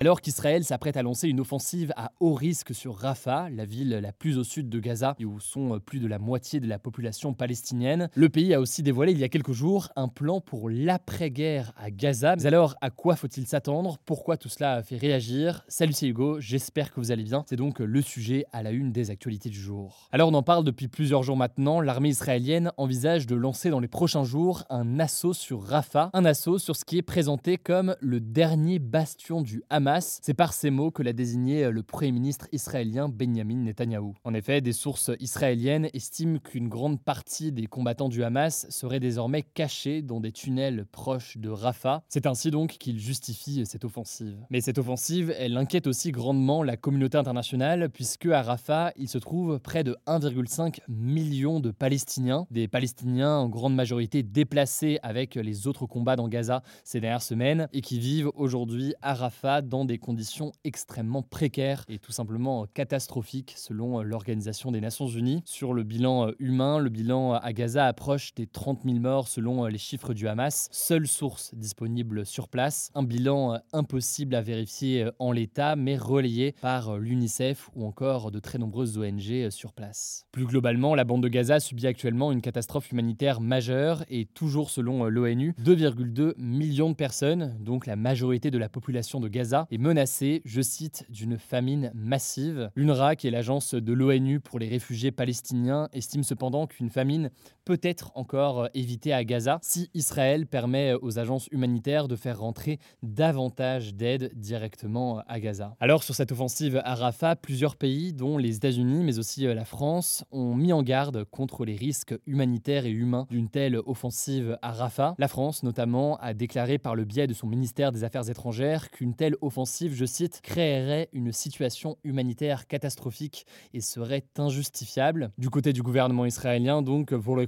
Alors qu'Israël s'apprête à lancer une offensive à haut risque sur Rafah, la ville la plus au sud de Gaza où sont plus de la moitié de la population palestinienne, le pays a aussi dévoilé il y a quelques jours un plan pour l'après-guerre à Gaza. Mais alors, à quoi faut-il s'attendre? Pourquoi tout cela fait réagir? Salut, c'est Hugo, j'espère que vous allez bien. C'est donc le sujet à la une des actualités du jour. Alors, on en parle depuis plusieurs jours maintenant. L'armée israélienne envisage de lancer dans les prochains jours un assaut sur Rafah, un assaut sur ce qui est présenté comme le dernier bastion du Hamas c'est par ces mots que l'a désigné le Premier ministre israélien Benjamin Netanyahou. En effet, des sources israéliennes estiment qu'une grande partie des combattants du Hamas seraient désormais cachés dans des tunnels proches de Rafah. C'est ainsi donc qu'il justifie cette offensive. Mais cette offensive, elle inquiète aussi grandement la communauté internationale puisque à Rafah, il se trouve près de 1,5 million de Palestiniens, des Palestiniens en grande majorité déplacés avec les autres combats dans Gaza ces dernières semaines et qui vivent aujourd'hui à Rafah dans des conditions extrêmement précaires et tout simplement catastrophiques selon l'Organisation des Nations Unies. Sur le bilan humain, le bilan à Gaza approche des 30 000 morts selon les chiffres du Hamas, seule source disponible sur place. Un bilan impossible à vérifier en l'état, mais relayé par l'UNICEF ou encore de très nombreuses ONG sur place. Plus globalement, la bande de Gaza subit actuellement une catastrophe humanitaire majeure et toujours selon l'ONU, 2,2 millions de personnes, donc la majorité de la population de Gaza, est menacée, je cite, d'une famine massive. L'UNRWA, qui est l'agence de l'ONU pour les réfugiés palestiniens, estime cependant qu'une famine peut être encore évitée à Gaza si Israël permet aux agences humanitaires de faire rentrer davantage d'aide directement à Gaza. Alors sur cette offensive à Rafah, plusieurs pays, dont les États-Unis mais aussi la France, ont mis en garde contre les risques humanitaires et humains d'une telle offensive à Rafah. La France notamment a déclaré par le biais de son ministère des Affaires étrangères qu'une telle offensive, je cite, créerait une situation humanitaire catastrophique et serait injustifiable. Du côté du gouvernement israélien, donc, vous l'aurez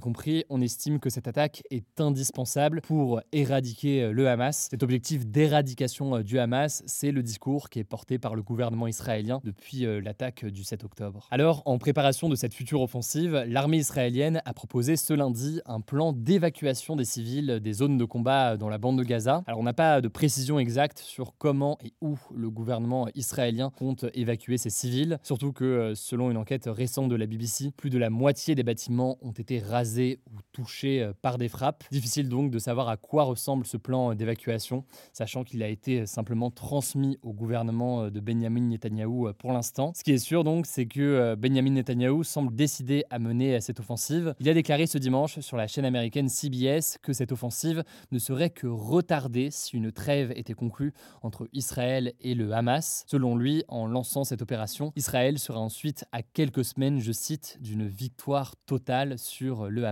on estime que cette attaque est indispensable pour éradiquer le Hamas. Cet objectif d'éradication du Hamas, c'est le discours qui est porté par le gouvernement israélien depuis l'attaque du 7 octobre. Alors, en préparation de cette future offensive, l'armée israélienne a proposé ce lundi un plan d'évacuation des civils des zones de combat dans la bande de Gaza. Alors, on n'a pas de précision exacte sur comment et où le gouvernement israélien compte évacuer ces civils. Surtout que, selon une enquête récente de la BBC, plus de la moitié des bâtiments ont été rasés ou touchés par des frappes. Difficile donc de savoir à quoi ressemble ce plan d'évacuation, sachant qu'il a été simplement transmis au gouvernement de Benjamin Netanyahou pour l'instant. Ce qui est sûr donc, c'est que Benjamin Netanyahou semble décidé à mener cette offensive. Il a déclaré ce dimanche sur la chaîne américaine CBS que cette offensive ne serait que retardée si une trêve était conclue entre Israël et le Hamas. Selon lui, en lançant cette opération, Israël sera ensuite à quelques semaines, je cite, d'une victoire totale sur le Hamas.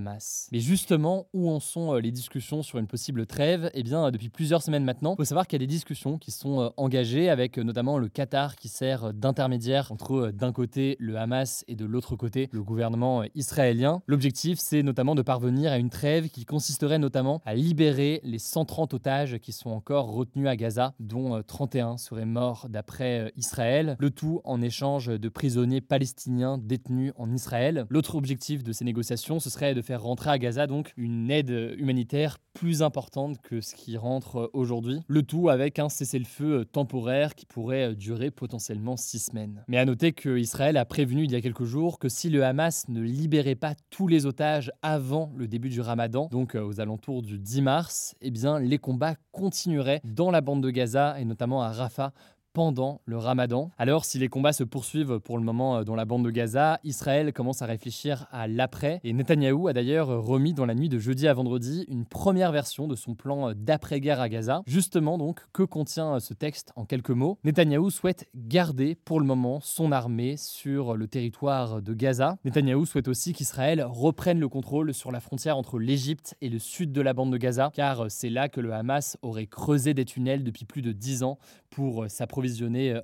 Mais justement, où en sont les discussions sur une possible trêve? Eh bien, depuis plusieurs semaines maintenant, il faut savoir qu'il y a des discussions qui sont engagées avec notamment le Qatar qui sert d'intermédiaire entre d'un côté le Hamas et de l'autre côté le gouvernement israélien. L'objectif, c'est notamment de parvenir à une trêve qui consisterait notamment à libérer les 130 otages qui sont encore retenus à Gaza, dont 31 seraient morts d'après Israël, le tout en échange de prisonniers palestiniens détenus en Israël. L'autre objectif de ces négociations, ce serait de faire rentrer à Gaza donc une aide humanitaire plus importante que ce qui rentre aujourd'hui, le tout avec un cessez-le-feu temporaire qui pourrait durer potentiellement six semaines. Mais à noter que Israël a prévenu il y a quelques jours que si le Hamas ne libérait pas tous les otages avant le début du Ramadan, donc aux alentours du 10 mars, eh bien les combats continueraient dans la bande de Gaza et notamment à Rafah pendant le ramadan. Alors si les combats se poursuivent pour le moment dans la bande de Gaza, Israël commence à réfléchir à l'après et Netanyahou a d'ailleurs remis dans la nuit de jeudi à vendredi une première version de son plan d'après-guerre à Gaza. Justement donc, que contient ce texte en quelques mots? Netanyahou souhaite garder pour le moment son armée sur le territoire de Gaza. Netanyahou souhaite aussi qu'Israël reprenne le contrôle sur la frontière entre l'Égypte et le sud de la bande de Gaza, car c'est là que le Hamas aurait creusé des tunnels depuis plus de dix ans pour s'approvisionner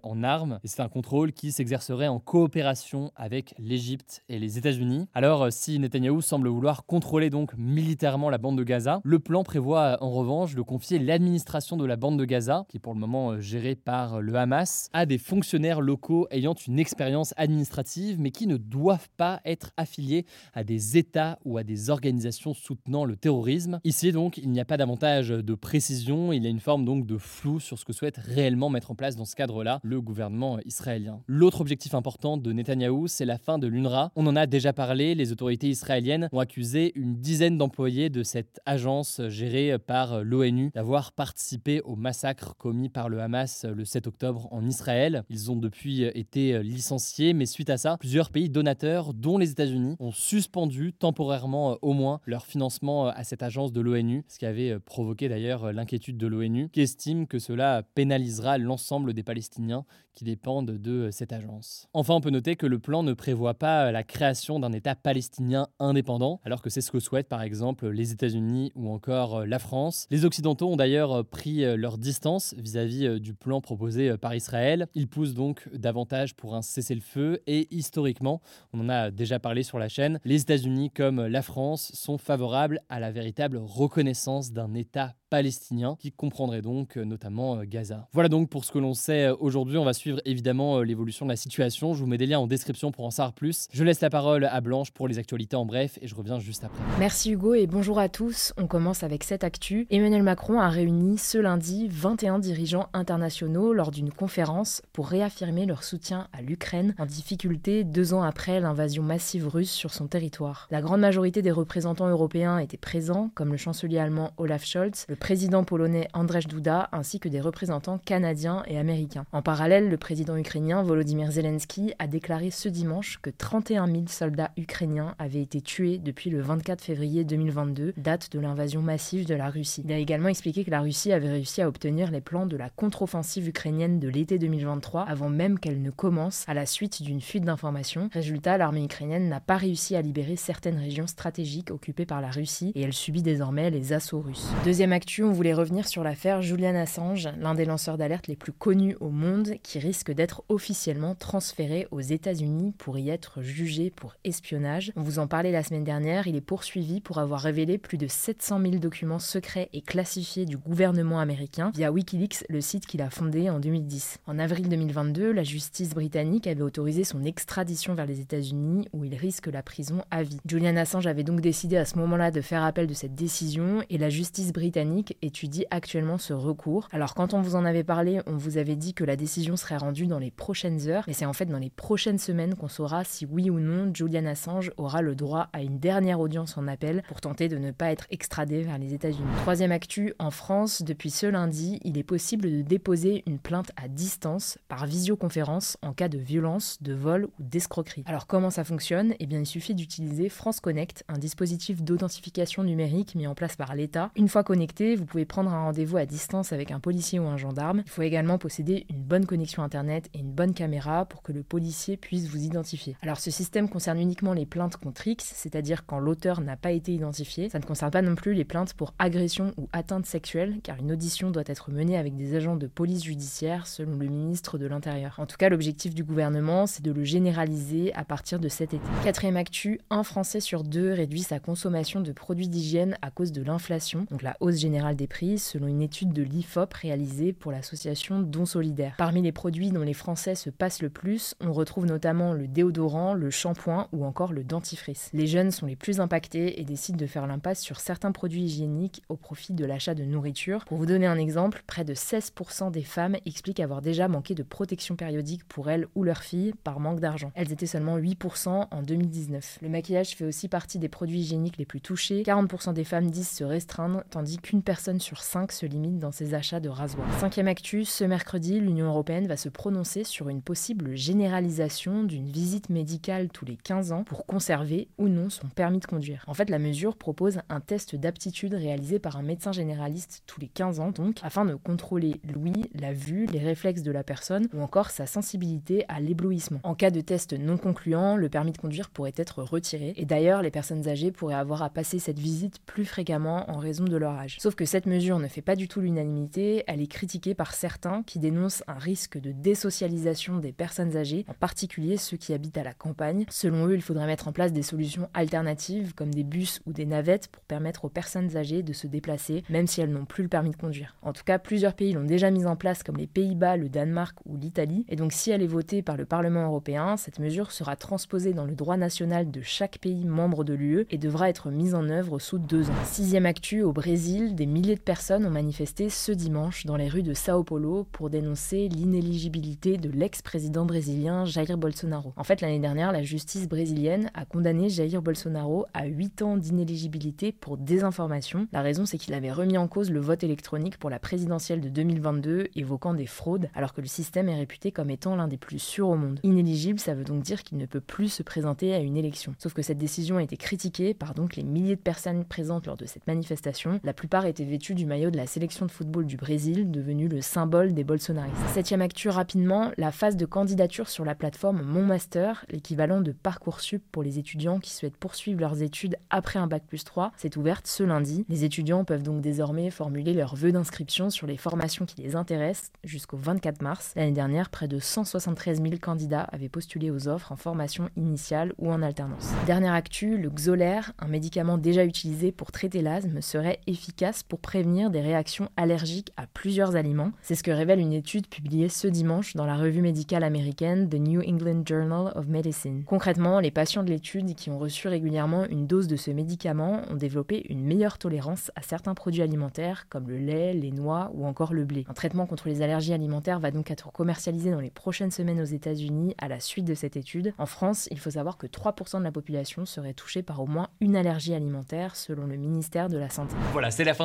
en armes. Et c'est un contrôle qui s'exercerait en coopération avec l'Égypte et les États-Unis. Alors, si Netanyahou semble vouloir contrôler donc militairement la bande de Gaza, le plan prévoit en revanche de confier l'administration de la bande de Gaza, qui est pour le moment gérée par le Hamas, à des fonctionnaires locaux ayant une expérience administrative, mais qui ne doivent pas être affiliés à des États ou à des organisations soutenant le terrorisme. Ici donc, il n'y a pas davantage de précision, il y a une forme donc de flou sur ce que souhaite réellement mettre en place ce cadre-là le gouvernement israélien. L'autre objectif important de Netanyahou, c'est la fin de l'UNRWA. On en a déjà parlé, les autorités israéliennes ont accusé une dizaine d'employés de cette agence gérée par l'ONU d'avoir participé au massacre commis par le Hamas le 7 octobre en Israël. Ils ont depuis été licenciés, mais suite à ça, plusieurs pays donateurs, dont les États-Unis, ont suspendu temporairement au moins leur financement à cette agence de l'ONU, ce qui avait provoqué d'ailleurs l'inquiétude de l'ONU, qui estime que cela pénalisera l'ensemble des Palestiniens qui dépendent de cette agence. Enfin, on peut noter que le plan ne prévoit pas la création d'un État palestinien indépendant, alors que c'est ce que souhaitent par exemple les États-Unis ou encore la France. Les Occidentaux ont d'ailleurs pris leur distance vis-à-vis du plan proposé par Israël. Ils poussent donc davantage pour un cessez-le-feu et historiquement, on en a déjà parlé sur la chaîne, les États-Unis comme la France sont favorables à la véritable reconnaissance d'un État palestinien qui comprendrait donc notamment Gaza. Voilà donc pour ce que l'on sait aujourd'hui. On va suivre évidemment l'évolution de la situation. Je vous mets des liens en description pour en savoir plus. Je laisse la parole à Blanche pour les actualités en bref et je reviens juste après. Merci Hugo et bonjour à tous. On commence avec cette actu. Emmanuel Macron a réuni ce lundi 21 dirigeants internationaux lors d'une conférence pour réaffirmer leur soutien à l'Ukraine en difficulté deux ans après l'invasion massive russe sur son territoire. La grande majorité des représentants européens étaient présents, comme le chancelier allemand Olaf Scholz, le président polonais Andrzej Duda ainsi que des représentants canadiens et américains. En parallèle, le président ukrainien Volodymyr Zelensky a déclaré ce dimanche que 31 000 soldats ukrainiens avaient été tués depuis le 24 février 2022, date de l'invasion massive de la Russie. Il a également expliqué que la Russie avait réussi à obtenir les plans de la contre-offensive ukrainienne de l'été 2023 avant même qu'elle ne commence à la suite d'une fuite d'informations. Résultat, l'armée ukrainienne n'a pas réussi à libérer certaines régions stratégiques occupées par la Russie et elle subit désormais les assauts russes. Deuxième on voulait revenir sur l'affaire Julian Assange, l'un des lanceurs d'alerte les plus connus au monde, qui risque d'être officiellement transféré aux États-Unis pour y être jugé pour espionnage. On vous en parlait la semaine dernière, il est poursuivi pour avoir révélé plus de 700 000 documents secrets et classifiés du gouvernement américain via Wikileaks, le site qu'il a fondé en 2010. En avril 2022, la justice britannique avait autorisé son extradition vers les États-Unis où il risque la prison à vie. Julian Assange avait donc décidé à ce moment-là de faire appel de cette décision et la justice britannique étudie actuellement ce recours. Alors quand on vous en avait parlé, on vous avait dit que la décision serait rendue dans les prochaines heures, mais c'est en fait dans les prochaines semaines qu'on saura si oui ou non Julian Assange aura le droit à une dernière audience en appel pour tenter de ne pas être extradé vers les États-Unis. Troisième actu, en France, depuis ce lundi, il est possible de déposer une plainte à distance par visioconférence en cas de violence, de vol ou d'escroquerie. Alors comment ça fonctionne? Eh bien il suffit d'utiliser France Connect, un dispositif d'authentification numérique mis en place par l'État. Une fois connecté, vous pouvez prendre un rendez-vous à distance avec un policier ou un gendarme. Il faut également posséder une bonne connexion Internet et une bonne caméra pour que le policier puisse vous identifier. Alors ce système concerne uniquement les plaintes contre X, c'est-à-dire quand l'auteur n'a pas été identifié. Ça ne concerne pas non plus les plaintes pour agression ou atteinte sexuelle, car une audition doit être menée avec des agents de police judiciaire selon le ministre de l'Intérieur. En tout cas, l'objectif du gouvernement, c'est de le généraliser à partir de cet été. Quatrième actu, un Français sur deux réduit sa consommation de produits d'hygiène à cause de l'inflation, donc la hausse générale des prix selon une étude de l'IFOP réalisée pour l'association Don Solidaire. Parmi les produits dont les Français se passent le plus, on retrouve notamment le déodorant, le shampoing ou encore le dentifrice. Les jeunes sont les plus impactés et décident de faire l'impasse sur certains produits hygiéniques au profit de l'achat de nourriture. Pour vous donner un exemple, près de 16% des femmes expliquent avoir déjà manqué de protection périodique pour elles ou leurs filles par manque d'argent. Elles étaient seulement 8% en 2019. Le maquillage fait aussi partie des produits hygiéniques les plus touchés. 40% des femmes disent se restreindre, tandis qu'une personne sur cinq se limite dans ses achats de rasoirs. Cinquième actu, ce mercredi, l'Union européenne va se prononcer sur une possible généralisation d'une visite médicale tous les 15 ans pour conserver ou non son permis de conduire. En fait, la mesure propose un test d'aptitude réalisé par un médecin généraliste tous les 15 ans, donc, afin de contrôler l'ouïe, la vue, les réflexes de la personne ou encore sa sensibilité à l'éblouissement. En cas de test non concluant, le permis de conduire pourrait être retiré et d'ailleurs, les personnes âgées pourraient avoir à passer cette visite plus fréquemment en raison de leur âge. Sauf que cette mesure ne fait pas du tout l'unanimité, elle est critiquée par certains qui dénoncent un risque de désocialisation des personnes âgées, en particulier ceux qui habitent à la campagne. Selon eux, il faudrait mettre en place des solutions alternatives comme des bus ou des navettes pour permettre aux personnes âgées de se déplacer, même si elles n'ont plus le permis de conduire. En tout cas, plusieurs pays l'ont déjà mis en place comme les Pays-Bas, le Danemark ou l'Italie, et donc si elle est votée par le Parlement européen, cette mesure sera transposée dans le droit national de chaque pays membre de l'UE et devra être mise en œuvre sous deux ans. Sixième actu, au Brésil, des milliers de personnes ont manifesté ce dimanche dans les rues de Sao Paulo pour dénoncer l'inéligibilité de l'ex-président brésilien Jair Bolsonaro. En fait, l'année dernière, la justice brésilienne a condamné Jair Bolsonaro à 8 ans d'inéligibilité pour désinformation. La raison, c'est qu'il avait remis en cause le vote électronique pour la présidentielle de 2022, évoquant des fraudes, alors que le système est réputé comme étant l'un des plus sûrs au monde. Inéligible, ça veut donc dire qu'il ne peut plus se présenter à une élection. Sauf que cette décision a été critiquée par donc les milliers de personnes présentes lors de cette manifestation. La plupart étaient vêtues du maillot de la sélection de football du Brésil, devenu le symbole des bolsonaristes. Septième actu rapidement, la phase de candidature sur la plateforme Mon Master, l'équivalent de Parcoursup pour les étudiants qui souhaitent poursuivre leurs études après un bac plus 3, s'est ouverte ce lundi. Les étudiants peuvent donc désormais formuler leurs vœux d'inscription sur les formations qui les intéressent jusqu'au 24 mars. L'année dernière, près de 173 000 candidats avaient postulé aux offres en formation initiale ou en alternance. Dernière actu, le Xolair, un médicament déjà utilisé pour traiter l'asthme, serait efficace pour prévenir des réactions allergiques à plusieurs aliments. C'est ce que révèle une étude publiée ce dimanche dans la revue médicale américaine The New England Journal of Medicine. Concrètement, les patients de l'étude qui ont reçu régulièrement une dose de ce médicament ont développé une meilleure tolérance à certains produits alimentaires comme le lait, les noix ou encore le blé. Un traitement contre les allergies alimentaires va donc être commercialisé dans les prochaines semaines aux États-Unis à la suite de cette étude. En France, il faut savoir que 3% de la population serait touchée par au moins une allergie alimentaire selon le ministère de la Santé. Voilà, c'est la fin